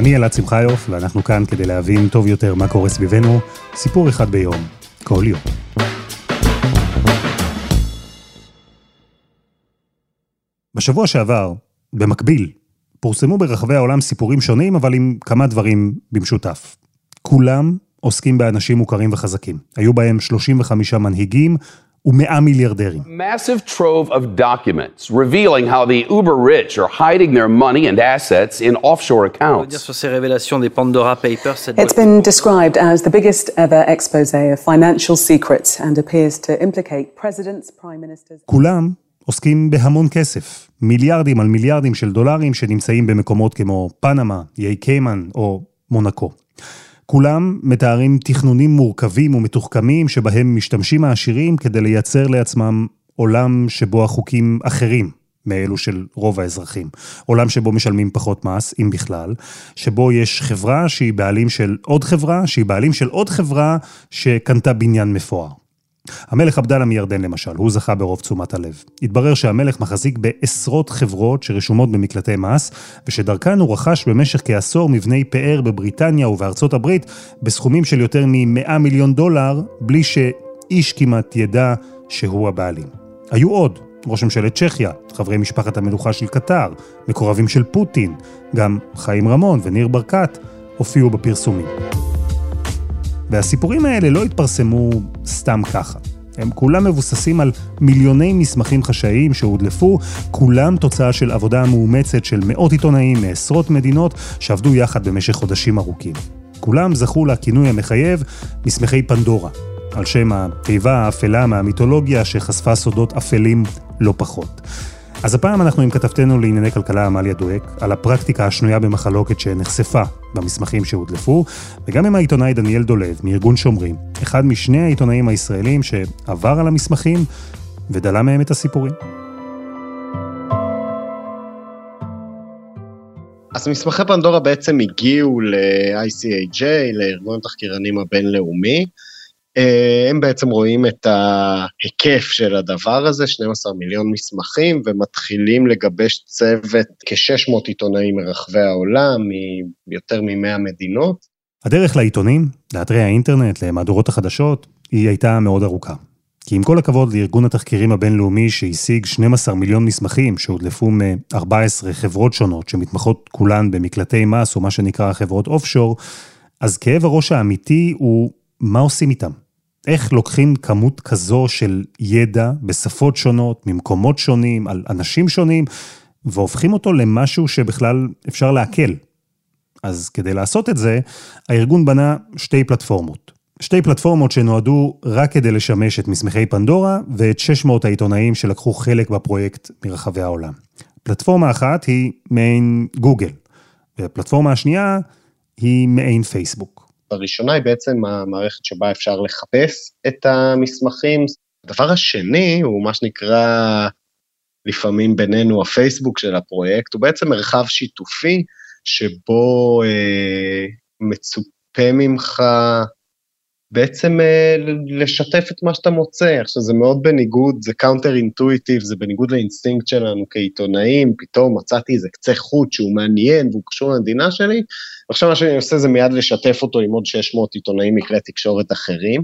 אני אלעד שמחיוף, ואנחנו כאן כדי להבין טוב יותר מה קורה סביבנו, סיפור אחד ביום, כל יום. בשבוע שעבר, במקביל, פורסמו ברחבי העולם סיפורים שונים, אבל עם כמה דברים במשותף. כולם עוסקים באנשים מוכרים וחזקים. היו בהם 35 מנהיגים, ומאה מיליארדרים. Massive trove of documents revealing how the uber rich are hiding their money and assets in offshore accounts. sur ces révélations des Pandora Papers, It's been described as the biggest ever expose of financial secrets and appears to implicate presidents, prime ministers. כולם עוסקים בהמון כסף, מיליארדים על מיליארדים של דולרים שנמצאים במקומות כמו פנמה, איי קיימן או מונקו. כולם מתארים תכנונים מורכבים ומתוחכמים שבהם משתמשים העשירים כדי לייצר לעצמם עולם שבו החוקים אחרים מאלו של רוב האזרחים. עולם שבו משלמים פחות מס, אם בכלל, שבו יש חברה שהיא בעלים של עוד חברה, שהיא בעלים של עוד חברה שקנתה בניין מפואר. המלך עבדאללה מירדן למשל, הוא זכה ברוב תשומת הלב. התברר שהמלך מחזיק בעשרות חברות שרשומות במקלטי מס, ושדרכן הוא רכש במשך כעשור מבני פאר בבריטניה ובארצות הברית, בסכומים של יותר מ-100 מיליון דולר, בלי שאיש כמעט ידע שהוא הבעלים. היו עוד, ראש ממשלת צ'כיה, חברי משפחת המלוכה של קטר, מקורבים של פוטין, גם חיים רמון וניר ברקת הופיעו בפרסומים. והסיפורים האלה לא התפרסמו סתם ככה. הם כולם מבוססים על מיליוני מסמכים חשאיים שהודלפו, כולם תוצאה של עבודה מאומצת של מאות עיתונאים מעשרות מדינות שעבדו יחד במשך חודשים ארוכים. כולם זכו לכינוי המחייב מסמכי פנדורה, על שם התיבה האפלה מהמיתולוגיה שחשפה סודות אפלים לא פחות. אז הפעם אנחנו עם כתבתנו לענייני כלכלה עמליה דואק, על הפרקטיקה השנויה במחלוקת שנחשפה במסמכים שהודלפו, וגם עם העיתונאי דניאל דולב מארגון שומרים, אחד משני העיתונאים הישראלים שעבר על המסמכים ודלה מהם את הסיפורים. אז מסמכי פנדורה בעצם הגיעו ל-ICAJ, לארגון התחקירנים הבינלאומי. הם בעצם רואים את ההיקף של הדבר הזה, 12 מיליון מסמכים, ומתחילים לגבש צוות כ-600 עיתונאים מרחבי העולם, מיותר מ-100 מדינות. הדרך לעיתונים, לאתרי האינטרנט, למהדורות החדשות, היא הייתה מאוד ארוכה. כי עם כל הכבוד לארגון התחקירים הבינלאומי שהשיג 12 מיליון מסמכים שהודלפו מ-14 חברות שונות שמתמחות כולן במקלטי מס או מה שנקרא חברות אופשור, אז כאב הראש האמיתי הוא מה עושים איתם? איך לוקחים כמות כזו של ידע בשפות שונות, ממקומות שונים, על אנשים שונים, והופכים אותו למשהו שבכלל אפשר לעכל. אז כדי לעשות את זה, הארגון בנה שתי פלטפורמות. שתי פלטפורמות שנועדו רק כדי לשמש את מסמכי פנדורה ואת 600 העיתונאים שלקחו חלק בפרויקט מרחבי העולם. פלטפורמה אחת היא מעין גוגל, והפלטפורמה השנייה היא מעין פייסבוק. הראשונה היא בעצם המערכת שבה אפשר לחפש את המסמכים. הדבר השני הוא מה שנקרא לפעמים בינינו הפייסבוק של הפרויקט, הוא בעצם מרחב שיתופי שבו אה, מצופה ממך בעצם אה, לשתף את מה שאתה מוצא. עכשיו זה מאוד בניגוד, זה counterintuitive, זה בניגוד לאינסטינקט שלנו כעיתונאים, פתאום מצאתי איזה קצה חוט שהוא מעניין והוא קשור למדינה שלי, ועכשיו מה שאני עושה זה מיד לשתף אותו עם עוד 600 עיתונאים מכלי תקשורת אחרים.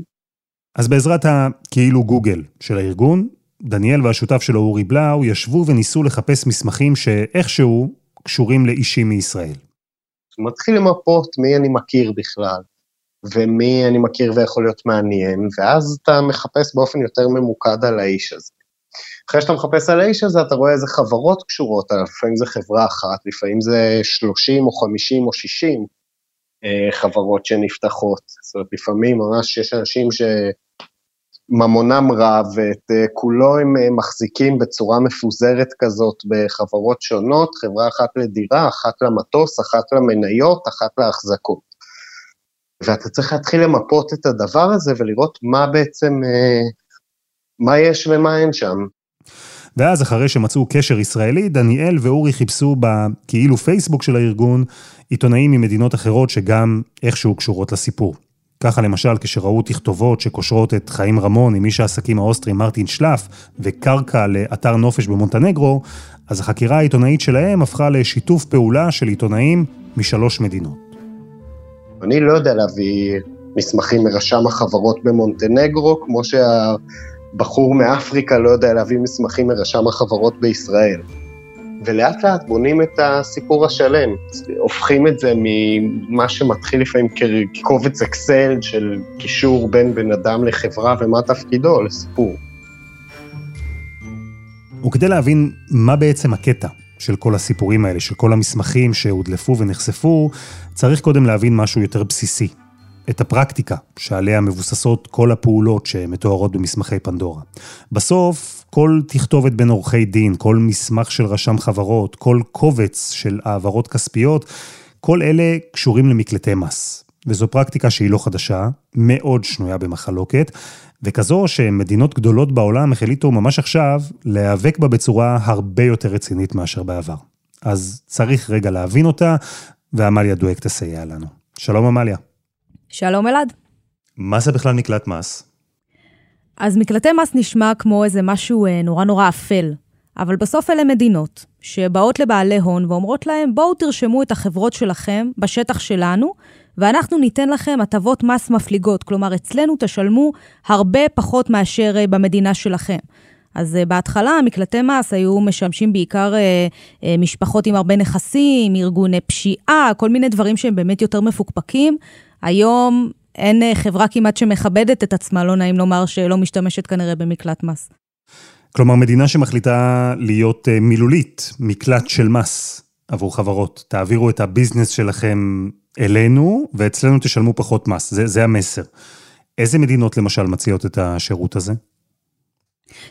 אז בעזרת הכאילו גוגל של הארגון, דניאל והשותף שלו אורי בלאו ישבו וניסו לחפש מסמכים שאיכשהו קשורים לאישים מישראל. מתחיל למפות מי אני מכיר בכלל. ומי אני מכיר ויכול להיות מעניין, ואז אתה מחפש באופן יותר ממוקד על האיש הזה. אחרי שאתה מחפש על האיש הזה, אתה רואה איזה חברות קשורות, לפעמים זה חברה אחת, לפעמים זה 30 או 50 או 60 אה, חברות שנפתחות. זאת אומרת, לפעמים ממש יש אנשים שממונם רב, ואת אה, כולו הם אה, מחזיקים בצורה מפוזרת כזאת בחברות שונות, חברה אחת לדירה, אחת למטוס, אחת למניות, אחת להחזקות. ואתה צריך להתחיל למפות את הדבר הזה ולראות מה בעצם, אה, מה יש ומה אין שם. ואז אחרי שמצאו קשר ישראלי, דניאל ואורי חיפשו בכאילו פייסבוק של הארגון עיתונאים ממדינות אחרות שגם איכשהו קשורות לסיפור. ככה למשל כשראו תכתובות שקושרות את חיים רמון עם איש העסקים האוסטרי מרטין שלף וקרקע לאתר נופש במונטנגרו, אז החקירה העיתונאית שלהם הפכה לשיתוף פעולה של עיתונאים משלוש מדינות. אני לא יודע להביא מסמכים מרשם החברות במונטנגרו, כמו שהבחור מאפריקה לא יודע להביא מסמכים מרשם החברות בישראל. ולאט לאט בונים את הסיפור השלם, הופכים את זה ממה שמתחיל לפעמים כקובץ אקסל של קישור בין בן אדם לחברה ומה תפקידו לסיפור. וכדי להבין מה בעצם הקטע של כל הסיפורים האלה, של כל המסמכים שהודלפו ונחשפו, צריך קודם להבין משהו יותר בסיסי. את הפרקטיקה שעליה מבוססות כל הפעולות שמתוארות במסמכי פנדורה. בסוף, כל תכתובת בין עורכי דין, כל מסמך של רשם חברות, כל קובץ של העברות כספיות, כל אלה קשורים למקלטי מס. וזו פרקטיקה שהיא לא חדשה, מאוד שנויה במחלוקת, וכזו שמדינות גדולות בעולם החליטו ממש עכשיו להיאבק בה בצורה הרבה יותר רצינית מאשר בעבר. אז צריך רגע להבין אותה, ועמליה דואק תסייע לנו. שלום עמליה. שלום אלעד. מה זה בכלל מקלט מס? אז מקלטי מס נשמע כמו איזה משהו אה, נורא נורא אפל, אבל בסוף אלה מדינות שבאות לבעלי הון ואומרות להם, בואו תרשמו את החברות שלכם בשטח שלנו, ואנחנו ניתן לכם הטבות מס מפליגות. כלומר, אצלנו תשלמו הרבה פחות מאשר אה, במדינה שלכם. אז uh, בהתחלה מקלטי מס היו משמשים בעיקר uh, uh, משפחות עם הרבה נכסים, ארגוני פשיעה, כל מיני דברים שהם באמת יותר מפוקפקים. היום אין uh, חברה כמעט שמכבדת את עצמה, לא נעים לומר שלא משתמשת כנראה במקלט מס. כלומר, מדינה שמחליטה להיות מילולית, מקלט של מס עבור חברות. תעבירו את הביזנס שלכם אלינו, ואצלנו תשלמו פחות מס. זה, זה המסר. איזה מדינות למשל מציעות את השירות הזה?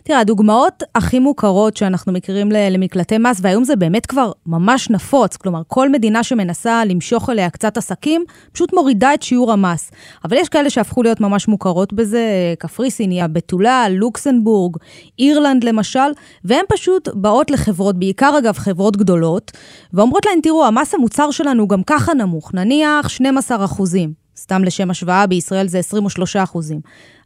תראה, הדוגמאות הכי מוכרות שאנחנו מכירים למקלטי מס, והיום זה באמת כבר ממש נפוץ, כלומר, כל מדינה שמנסה למשוך אליה קצת עסקים, פשוט מורידה את שיעור המס. אבל יש כאלה שהפכו להיות ממש מוכרות בזה, קפריסין, הבתולה, לוקסנבורג, אירלנד למשל, והן פשוט באות לחברות, בעיקר אגב חברות גדולות, ואומרות להן, תראו, המס המוצר שלנו גם ככה נמוך, נניח 12 אחוזים. סתם לשם השוואה, בישראל זה 23 אחוזים.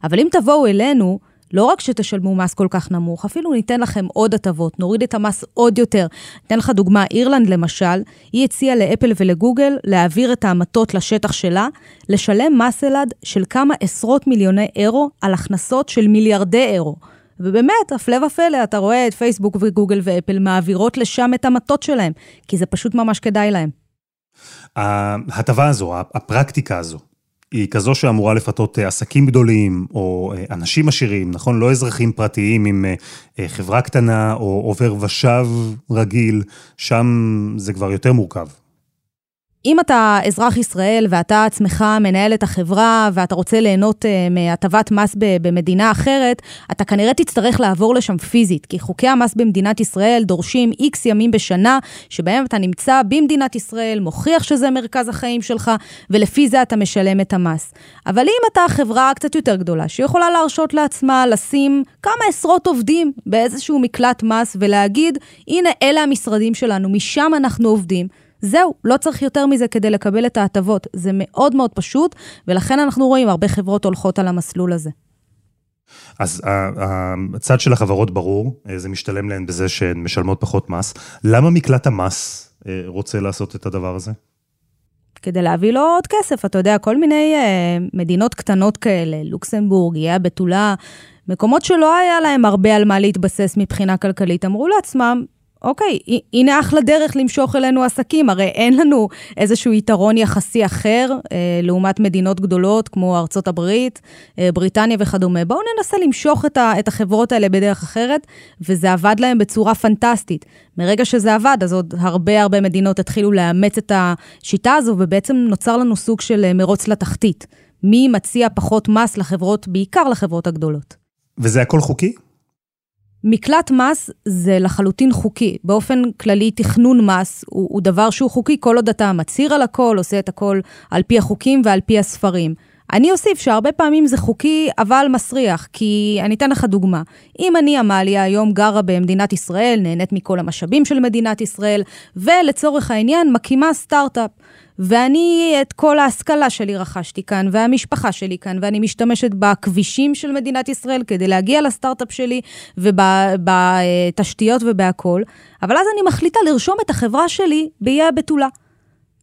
אבל אם תבואו אלינו, לא רק שתשלמו מס כל כך נמוך, אפילו ניתן לכם עוד הטבות, נוריד את המס עוד יותר. אתן לך דוגמה, אירלנד למשל, היא הציעה לאפל ולגוגל להעביר את ההמתות לשטח שלה, לשלם מס אלעד של כמה עשרות מיליוני אירו על הכנסות של מיליארדי אירו. ובאמת, הפלא ופלא, אתה רואה את פייסבוק וגוגל ואפל מעבירות לשם את המטות שלהם, כי זה פשוט ממש כדאי להם. ההטבה הזו, הפרקטיקה הזו, היא כזו שאמורה לפתות אה, עסקים גדולים או אה, אנשים עשירים, נכון? לא אזרחים פרטיים עם אה, חברה קטנה או עובר ושב רגיל, שם זה כבר יותר מורכב. אם אתה אזרח ישראל ואתה עצמך מנהל את החברה ואתה רוצה ליהנות uh, מהטבת מס במדינה אחרת, אתה כנראה תצטרך לעבור לשם פיזית, כי חוקי המס במדינת ישראל דורשים איקס ימים בשנה, שבהם אתה נמצא במדינת ישראל, מוכיח שזה מרכז החיים שלך, ולפי זה אתה משלם את המס. אבל אם אתה חברה קצת יותר גדולה, שיכולה להרשות לעצמה לשים כמה עשרות עובדים באיזשהו מקלט מס ולהגיד, הנה, אלה המשרדים שלנו, משם אנחנו עובדים, זהו, לא צריך יותר מזה כדי לקבל את ההטבות. זה מאוד מאוד פשוט, ולכן אנחנו רואים הרבה חברות הולכות על המסלול הזה. אז הצד של החברות ברור, אה, זה משתלם להן בזה שהן משלמות פחות מס. למה מקלט המס אה, רוצה לעשות את הדבר הזה? כדי להביא לו עוד כסף, אתה יודע, כל מיני אה, מדינות קטנות כאלה, לוקסמבורג, איי הבתולה, מקומות שלא היה להם הרבה על מה להתבסס מבחינה כלכלית, אמרו לעצמם, אוקיי, הנה אחלה דרך למשוך אלינו עסקים, הרי אין לנו איזשהו יתרון יחסי אחר אה, לעומת מדינות גדולות כמו ארצות הברית, אה, בריטניה וכדומה. בואו ננסה למשוך את, ה, את החברות האלה בדרך אחרת, וזה עבד להם בצורה פנטסטית. מרגע שזה עבד, אז עוד הרבה הרבה מדינות התחילו לאמץ את השיטה הזו, ובעצם נוצר לנו סוג של אה, מרוץ לתחתית. מי מציע פחות מס לחברות, בעיקר לחברות הגדולות. וזה הכל חוקי? מקלט מס זה לחלוטין חוקי. באופן כללי, תכנון מס הוא, הוא דבר שהוא חוקי כל עוד אתה מצהיר על הכל, עושה את הכל על פי החוקים ועל פי הספרים. אני אוסיף שהרבה פעמים זה חוקי, אבל מסריח, כי אני אתן לך דוגמה. אם אני, עמליה, היום גרה במדינת ישראל, נהנית מכל המשאבים של מדינת ישראל, ולצורך העניין מקימה סטארט-אפ. ואני את כל ההשכלה שלי רכשתי כאן, והמשפחה שלי כאן, ואני משתמשת בכבישים של מדינת ישראל כדי להגיע לסטארט-אפ שלי, ובתשתיות ובהכול, אבל אז אני מחליטה לרשום את החברה שלי באיי הבתולה.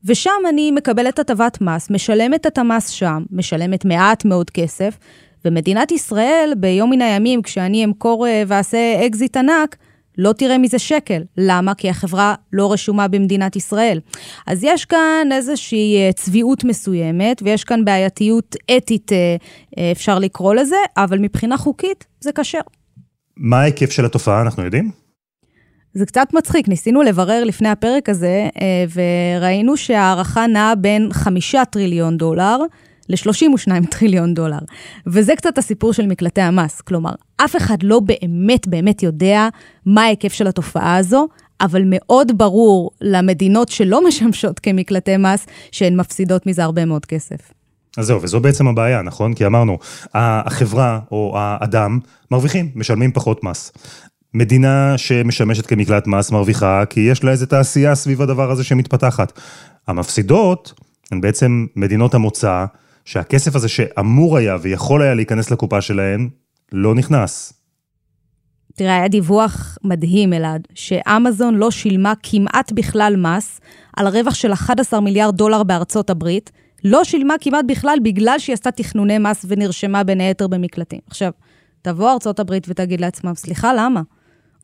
ושם אני מקבלת הטבת מס, משלמת את המס שם, משלמת מעט מאוד כסף, ומדינת ישראל, ביום מן הימים, כשאני אמכור אה, ואעשה אקזיט ענק, לא תראה מזה שקל. למה? כי החברה לא רשומה במדינת ישראל. אז יש כאן איזושהי אה, צביעות מסוימת, ויש כאן בעייתיות אתית, אה, אפשר לקרוא לזה, אבל מבחינה חוקית זה כשר. מה ההיקף של התופעה, אנחנו יודעים? זה קצת מצחיק, ניסינו לברר לפני הפרק הזה, אה, וראינו שההערכה נעה בין חמישה טריליון דולר ל-32 טריליון דולר. וזה קצת הסיפור של מקלטי המס. כלומר, אף אחד לא באמת באמת יודע מה ההיקף של התופעה הזו, אבל מאוד ברור למדינות שלא משמשות כמקלטי מס, שהן מפסידות מזה הרבה מאוד כסף. אז זהו, וזו בעצם הבעיה, נכון? כי אמרנו, החברה או האדם מרוויחים, משלמים פחות מס. מדינה שמשמשת כמקלט מס מרוויחה, כי יש לה איזה תעשייה סביב הדבר הזה שמתפתחת. המפסידות הן בעצם מדינות המוצא, שהכסף הזה שאמור היה ויכול היה להיכנס לקופה שלהן, לא נכנס. תראה, היה דיווח מדהים, אלעד, שאמזון לא שילמה כמעט בכלל מס על רווח של 11 מיליארד דולר בארצות הברית, לא שילמה כמעט בכלל בגלל שהיא עשתה תכנוני מס ונרשמה בין היתר במקלטים. עכשיו, תבוא ארצות הברית ותגיד לעצמם, סליחה, למה?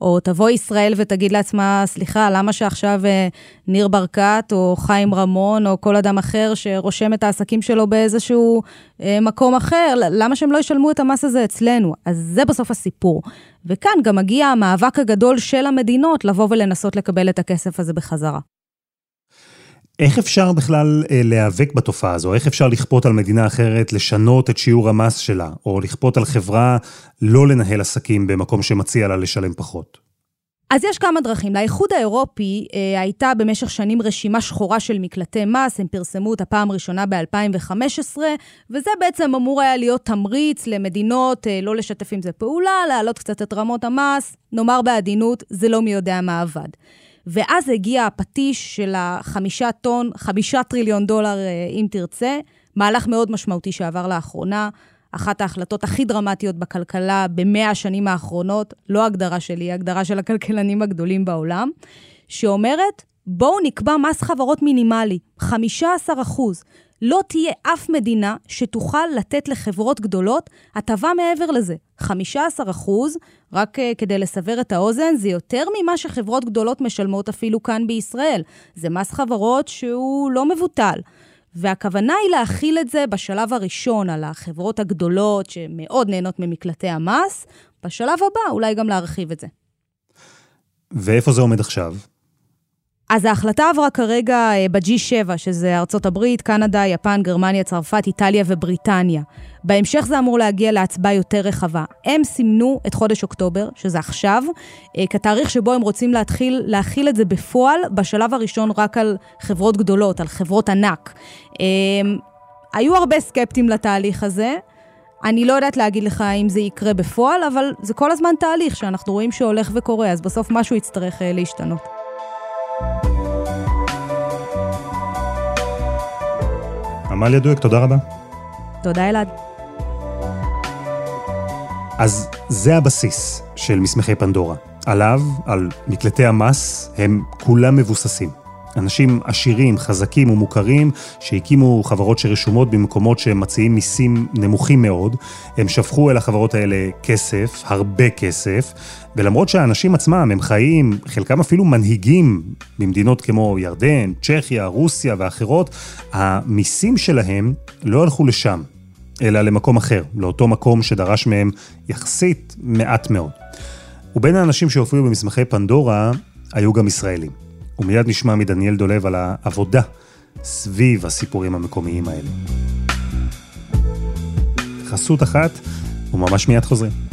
או תבוא ישראל ותגיד לעצמה, סליחה, למה שעכשיו אה, ניר ברקת, או חיים רמון, או כל אדם אחר שרושם את העסקים שלו באיזשהו אה, מקום אחר, למה שהם לא ישלמו את המס הזה אצלנו? אז זה בסוף הסיפור. וכאן גם מגיע המאבק הגדול של המדינות לבוא ולנסות לקבל את הכסף הזה בחזרה. איך אפשר בכלל אה, להיאבק בתופעה הזו? איך אפשר לכפות על מדינה אחרת לשנות את שיעור המס שלה, או לכפות על חברה לא לנהל עסקים במקום שמציע לה לשלם פחות? אז יש כמה דרכים. לאיחוד האירופי אה, הייתה במשך שנים רשימה שחורה של מקלטי מס, הם פרסמו אותה פעם ראשונה ב-2015, וזה בעצם אמור היה להיות תמריץ למדינות אה, לא לשתף עם זה פעולה, להעלות קצת את רמות המס, נאמר בעדינות, זה לא מי יודע מה עבד. ואז הגיע הפטיש של החמישה טון, חמישה טריליון דולר, אה, אם תרצה, מהלך מאוד משמעותי שעבר לאחרונה. אחת ההחלטות הכי דרמטיות בכלכלה במאה השנים האחרונות, לא הגדרה שלי, הגדרה של הכלכלנים הגדולים בעולם, שאומרת, בואו נקבע מס חברות מינימלי, 15 אחוז. לא תהיה אף מדינה שתוכל לתת לחברות גדולות הטבה מעבר לזה. 15 אחוז, רק uh, כדי לסבר את האוזן, זה יותר ממה שחברות גדולות משלמות אפילו כאן בישראל. זה מס חברות שהוא לא מבוטל. והכוונה היא להכיל את זה בשלב הראשון על החברות הגדולות שמאוד נהנות ממקלטי המס, בשלב הבא אולי גם להרחיב את זה. ואיפה זה עומד עכשיו? אז ההחלטה עברה כרגע אה, ב-G7, שזה ארצות הברית, קנדה, יפן, גרמניה, צרפת, איטליה ובריטניה. בהמשך זה אמור להגיע להצבעה יותר רחבה. הם סימנו את חודש אוקטובר, שזה עכשיו, אה, כתאריך שבו הם רוצים להתחיל להכיל את זה בפועל, בשלב הראשון רק על חברות גדולות, על חברות ענק. אה, היו הרבה סקפטים לתהליך הזה. אני לא יודעת להגיד לך אם זה יקרה בפועל, אבל זה כל הזמן תהליך שאנחנו רואים שהולך וקורה, אז בסוף משהו יצטרך להשתנות. עמליה דואק, תודה רבה. תודה אלעד. אז זה הבסיס של מסמכי פנדורה. עליו, על מקלטי המס, הם כולם מבוססים. אנשים עשירים, חזקים ומוכרים, שהקימו חברות שרשומות במקומות שהם מציעים מיסים נמוכים מאוד, הם שפכו אל החברות האלה כסף, הרבה כסף, ולמרות שהאנשים עצמם הם חיים, חלקם אפילו מנהיגים במדינות כמו ירדן, צ'כיה, רוסיה ואחרות, המיסים שלהם לא הלכו לשם, אלא למקום אחר, לאותו מקום שדרש מהם יחסית מעט מאוד. ובין האנשים שהופיעו במסמכי פנדורה היו גם ישראלים. ומיד נשמע מדניאל דולב על העבודה סביב הסיפורים המקומיים האלה. חסות אחת, וממש מיד חוזרים.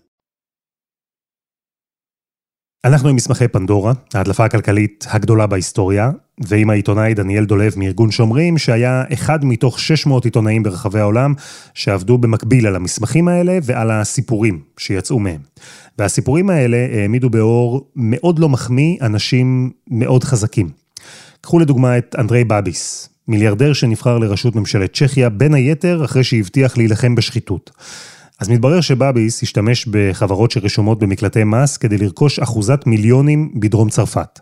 אנחנו עם מסמכי פנדורה, ההדלפה הכלכלית הגדולה בהיסטוריה, ועם העיתונאי דניאל דולב מארגון שומרים, שהיה אחד מתוך 600 עיתונאים ברחבי העולם שעבדו במקביל על המסמכים האלה ועל הסיפורים שיצאו מהם. והסיפורים האלה העמידו באור מאוד לא מחמיא אנשים מאוד חזקים. קחו לדוגמה את אנדרי בביס, מיליארדר שנבחר לראשות ממשלת צ'כיה, בין היתר אחרי שהבטיח להילחם בשחיתות. אז מתברר שבאביס השתמש בחברות שרשומות במקלטי מס כדי לרכוש אחוזת מיליונים בדרום צרפת.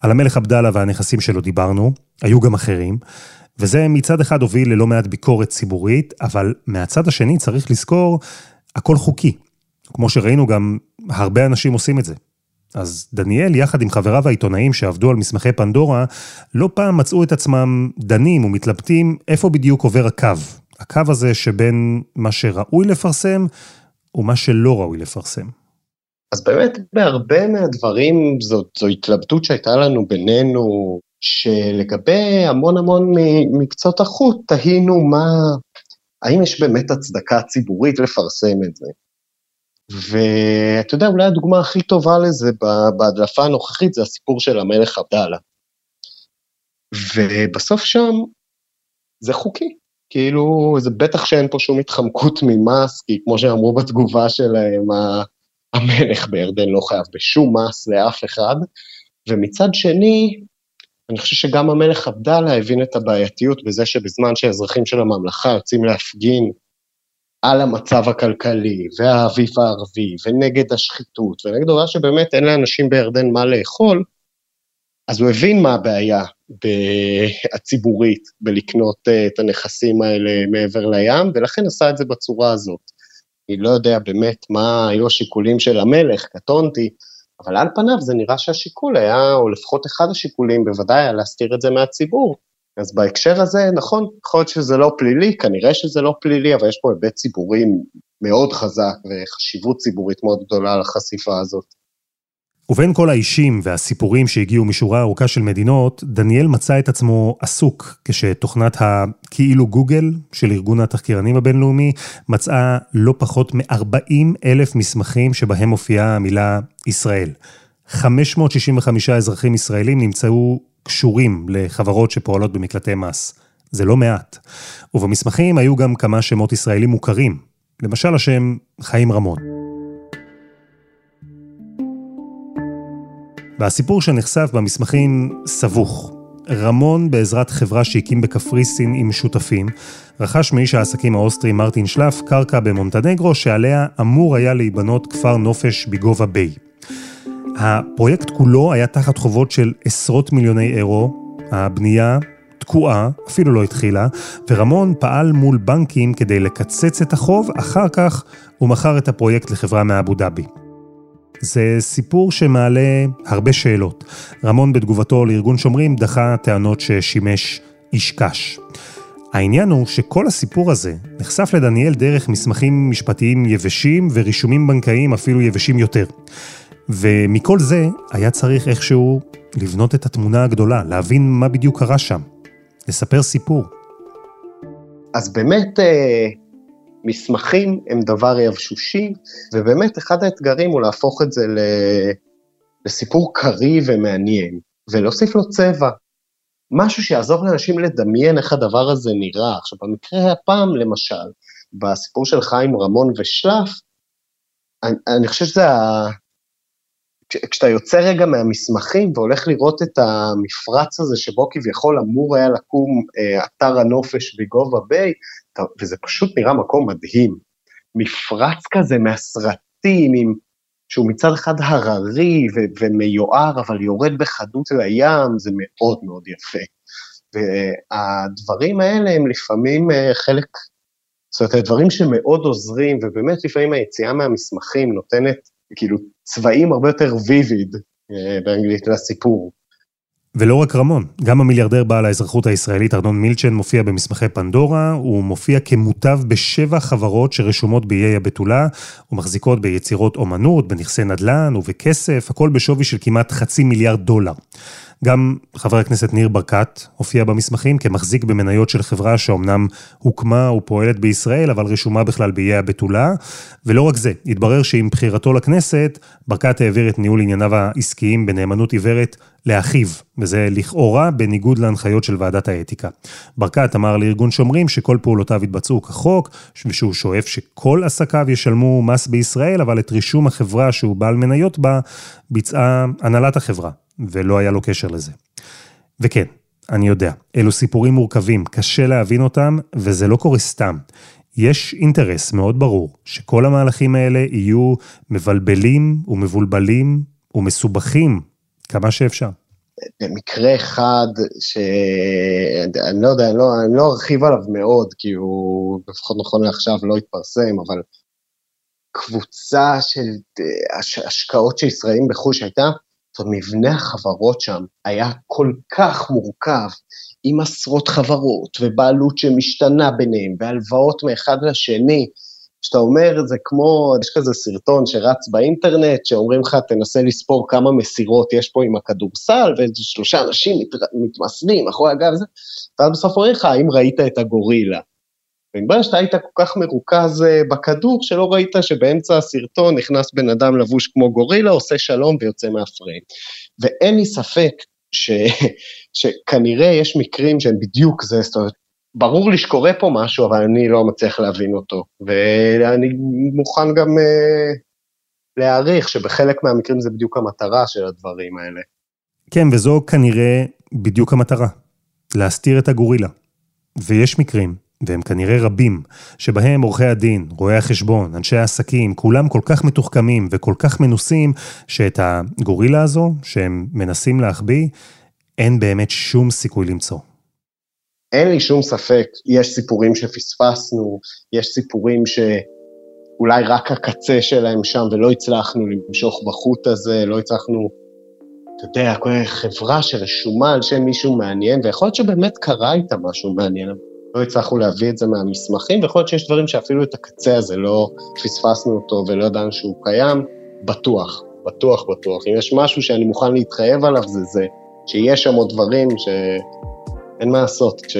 על המלך עבדאללה והנכסים שלו דיברנו, היו גם אחרים, וזה מצד אחד הוביל ללא מעט ביקורת ציבורית, אבל מהצד השני צריך לזכור, הכל חוקי. כמו שראינו גם, הרבה אנשים עושים את זה. אז דניאל, יחד עם חבריו העיתונאים שעבדו על מסמכי פנדורה, לא פעם מצאו את עצמם דנים ומתלבטים איפה בדיוק עובר הקו. הקו הזה שבין מה שראוי לפרסם ומה שלא ראוי לפרסם. אז באמת בהרבה מהדברים זאת, זו התלבטות שהייתה לנו בינינו, שלגבי המון המון מקצות החוט תהינו מה, האם יש באמת הצדקה ציבורית לפרסם את זה. ואתה יודע, אולי הדוגמה הכי טובה לזה בהדלפה הנוכחית זה הסיפור של המלך עבדאללה. ובסוף שם זה חוקי. כאילו, זה בטח שאין פה שום התחמקות ממס, כי כמו שאמרו בתגובה שלהם, המלך בירדן לא חייב בשום מס לאף אחד, ומצד שני, אני חושב שגם המלך עבדאללה הבין את הבעייתיות בזה שבזמן שאזרחים של הממלכה יוצאים להפגין על המצב הכלכלי, והאביב הערבי, ונגד השחיתות, ונגד דבר שבאמת אין לאנשים בירדן מה לאכול, אז הוא הבין מה הבעיה הציבורית בלקנות אה, את הנכסים האלה מעבר לים, ולכן עשה את זה בצורה הזאת. אני לא יודע באמת מה היו השיקולים של המלך, קטונתי, אבל על פניו זה נראה שהשיקול היה, או לפחות אחד השיקולים בוודאי היה להסתיר את זה מהציבור. אז בהקשר הזה, נכון, יכול להיות שזה לא פלילי, כנראה שזה לא פלילי, אבל יש פה היבט ציבורי מאוד חזק וחשיבות ציבורית מאוד גדולה לחשיפה הזאת. ובין כל האישים והסיפורים שהגיעו משורה ארוכה של מדינות, דניאל מצא את עצמו עסוק כשתוכנת הכאילו גוגל של ארגון התחקירנים הבינלאומי מצאה לא פחות מ-40 אלף מסמכים שבהם מופיעה המילה ישראל. 565 אזרחים ישראלים נמצאו קשורים לחברות שפועלות במקלטי מס. זה לא מעט. ובמסמכים היו גם כמה שמות ישראלים מוכרים. למשל השם חיים רמון. והסיפור שנחשף במסמכים סבוך. רמון, בעזרת חברה שהקים בקפריסין עם שותפים, רכש מאיש העסקים האוסטרי מרטין שלף קרקע במונטנגרו, שעליה אמור היה להיבנות כפר נופש בגובה ביי. הפרויקט כולו היה תחת חובות של עשרות מיליוני אירו, הבנייה תקועה, אפילו לא התחילה, ורמון פעל מול בנקים כדי לקצץ את החוב, אחר כך הוא מכר את הפרויקט לחברה מאבו דאבי. זה סיפור שמעלה הרבה שאלות. רמון בתגובתו לארגון שומרים דחה טענות ששימש איש קש. העניין הוא שכל הסיפור הזה נחשף לדניאל דרך מסמכים משפטיים יבשים ורישומים בנקאיים אפילו יבשים יותר. ומכל זה היה צריך איכשהו לבנות את התמונה הגדולה, להבין מה בדיוק קרה שם, לספר סיפור. אז באמת אה, מסמכים הם דבר יבשושי, ובאמת אחד האתגרים הוא להפוך את זה לסיפור קריא ומעניין, ולהוסיף לו צבע. משהו שיעזור לאנשים לדמיין איך הדבר הזה נראה. עכשיו, במקרה הפעם, למשל, בסיפור של חיים רמון ושלף, אני, אני חושב שזה. כשאתה יוצא רגע מהמסמכים והולך לראות את המפרץ הזה שבו כביכול אמור היה לקום אה, אתר הנופש בגובה ביי, וזה פשוט נראה מקום מדהים. מפרץ כזה מהסרטים, עם, שהוא מצד אחד הררי ו- ומיוער, אבל יורד בחדות לים, זה מאוד מאוד יפה. והדברים האלה הם לפעמים אה, חלק, זאת אומרת, דברים שמאוד עוזרים, ובאמת לפעמים היציאה מהמסמכים נותנת כאילו צבעים הרבה יותר ויביד אה, באנגלית לסיפור. ולא רק רמון, גם המיליארדר בעל האזרחות הישראלית ארנון מילצ'ן מופיע במסמכי פנדורה, הוא מופיע כמוטב בשבע חברות שרשומות באיי הבתולה, ומחזיקות ביצירות אומנות, בנכסי נדל"ן ובכסף, הכל בשווי של כמעט חצי מיליארד דולר. גם חבר הכנסת ניר ברקת הופיע במסמכים כמחזיק במניות של חברה שאומנם הוקמה ופועלת בישראל, אבל רשומה בכלל באיי הבתולה. ולא רק זה, התברר שעם בחירתו לכנסת, ברקת העביר את ניהול ענייניו העסקיים בנאמנות עיוורת לאחיו, וזה לכאורה בניגוד להנחיות של ועדת האתיקה. ברקת אמר לארגון שומרים שכל פעולותיו יתבצעו כחוק, ושהוא שואף שכל עסקיו ישלמו מס בישראל, אבל את רישום החברה שהוא בעל מניות בה, ביצעה הנהלת החברה. ולא היה לו קשר לזה. וכן, אני יודע, אלו סיפורים מורכבים, קשה להבין אותם, וזה לא קורה סתם. יש אינטרס מאוד ברור שכל המהלכים האלה יהיו מבלבלים ומבולבלים ומסובכים כמה שאפשר. במקרה אחד, שאני לא יודע, אני לא, אני לא ארחיב עליו מאוד, כי הוא לפחות נכון לעכשיו לא התפרסם, אבל קבוצה של אה, השקעות של ישראלים בחו"ל שהייתה מבנה החברות שם היה כל כך מורכב, עם עשרות חברות ובעלות שמשתנה ביניהם, והלוואות מאחד לשני, שאתה אומר, זה כמו, יש כזה סרטון שרץ באינטרנט, שאומרים לך, תנסה לספור כמה מסירות יש פה עם הכדורסל, ושלושה אנשים מת, מתמסדים מאחורי הגב, ואז בסוף אומרים לך, האם ראית את הגורילה? ומתברר שאתה היית כל כך מרוכז אה, בכדור, שלא ראית שבאמצע הסרטון נכנס בן אדם לבוש כמו גורילה, עושה שלום ויוצא מהפריים. ואין לי ספק ש, שכנראה יש מקרים שהם בדיוק זה, זאת אומרת, ברור לי שקורה פה משהו, אבל אני לא מצליח להבין אותו. ואני מוכן גם uh, להעריך שבחלק מהמקרים זה בדיוק המטרה של הדברים האלה. כן, וזו כנראה בדיוק המטרה, להסתיר את הגורילה. ויש מקרים והם כנראה רבים, שבהם עורכי הדין, רואי החשבון, אנשי העסקים, כולם כל כך מתוחכמים וכל כך מנוסים, שאת הגורילה הזו שהם מנסים להחביא, אין באמת שום סיכוי למצוא. אין לי שום ספק, יש סיפורים שפספסנו, יש סיפורים שאולי רק הקצה שלהם שם ולא הצלחנו למשוך בחוט הזה, לא הצלחנו, אתה יודע, כל חברה שרשומה על שם מישהו מעניין, ויכול להיות שבאמת קרה איתה משהו מעניין, לא הצלחנו להביא את זה מהמסמכים, ויכול להיות שיש דברים שאפילו את הקצה הזה לא פספסנו אותו ולא ידענו שהוא קיים, בטוח, בטוח, בטוח. אם יש משהו שאני מוכן להתחייב עליו, זה זה, שיש שם עוד דברים שאין מה לעשות. כש...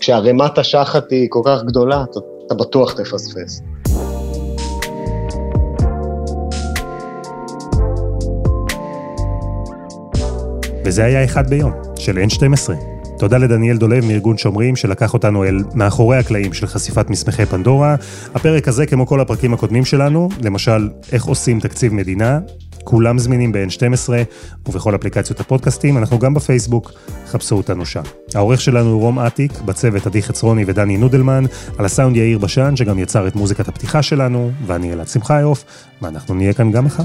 כשערימת השחת היא כל כך גדולה, אתה, אתה בטוח תפספס. וזה היה אחד ביום, של N12. תודה לדניאל דולב מארגון שומרים, שלקח אותנו אל מאחורי הקלעים של חשיפת מסמכי פנדורה. הפרק הזה, כמו כל הפרקים הקודמים שלנו, למשל, איך עושים תקציב מדינה, כולם זמינים ב-N12 ובכל אפליקציות הפודקאסטים, אנחנו גם בפייסבוק, חפשו אותנו שם. העורך שלנו הוא רום אטיק, בצוות עדי חצרוני ודני נודלמן, על הסאונד יאיר בשן, שגם יצר את מוזיקת הפתיחה שלנו, ואני אלעד שמחיוף, ואנחנו נהיה כאן גם מחר.